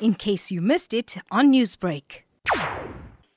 in case you missed it on Newsbreak.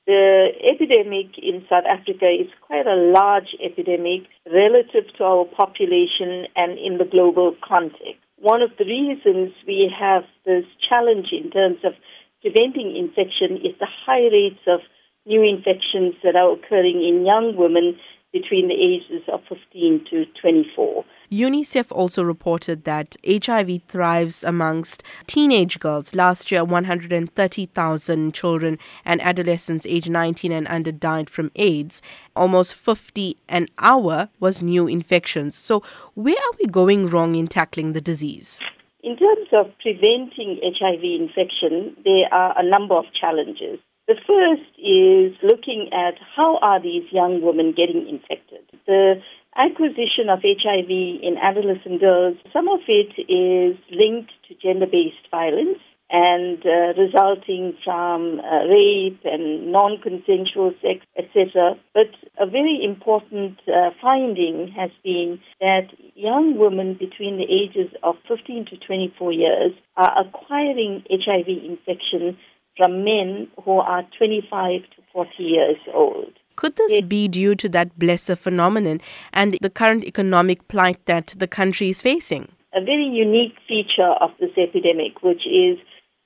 The epidemic in South Africa is quite a large epidemic relative to our population and in the global context. One of the reasons we have this challenge in terms of preventing infection is the high rates of new infections that are occurring in young women between the ages of 15 to 24. UNICEF also reported that HIV thrives amongst teenage girls. Last year, 130,000 children and adolescents aged 19 and under died from AIDS. Almost 50 an hour was new infections. So, where are we going wrong in tackling the disease? In terms of preventing HIV infection, there are a number of challenges. The first is looking at how are these young women getting infected. The acquisition of HIV in adolescent girls, some of it is linked to gender-based violence and uh, resulting from uh, rape and non-consensual sex, etc. But a very important uh, finding has been that young women between the ages of 15 to 24 years are acquiring HIV infection from men who are 25 to 40 years old. Could this yes. be due to that blesser phenomenon and the current economic plight that the country is facing? A very unique feature of this epidemic, which is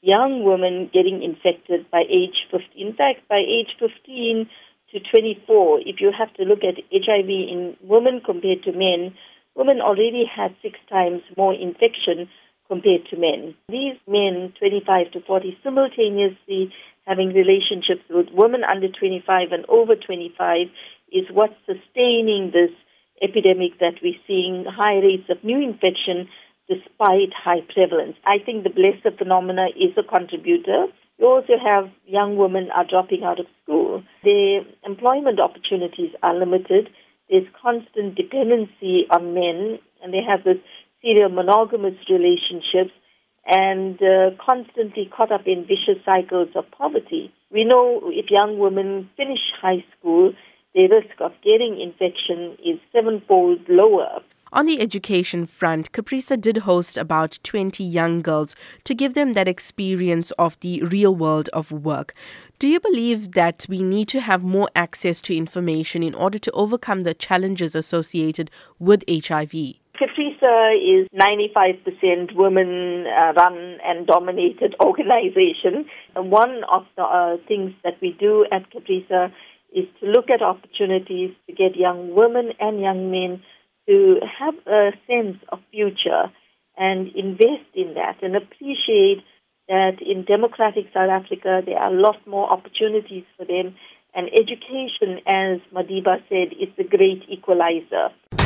young women getting infected by age 15. In fact, by age 15 to 24, if you have to look at HIV in women compared to men, women already had six times more infection compared to men. These men, 25 to 40, simultaneously having relationships with women under 25 and over 25 is what's sustaining this epidemic that we're seeing high rates of new infection despite high prevalence. I think the blesser phenomena is a contributor. You also have young women are dropping out of school. Their employment opportunities are limited. There's constant dependency on men, and they have this serial monogamous relationships and uh, constantly caught up in vicious cycles of poverty. We know if young women finish high school, the risk of getting infection is sevenfold lower. On the education front, CAPRISA did host about 20 young girls to give them that experience of the real world of work. Do you believe that we need to have more access to information in order to overcome the challenges associated with HIV? CAPRISA is 95% women uh, run and dominated organization. And one of the uh, things that we do at CAPRISA is to look at opportunities to get young women and young men to have a sense of future and invest in that and appreciate that in democratic South Africa there are a lot more opportunities for them and education, as Madiba said, is the great equalizer.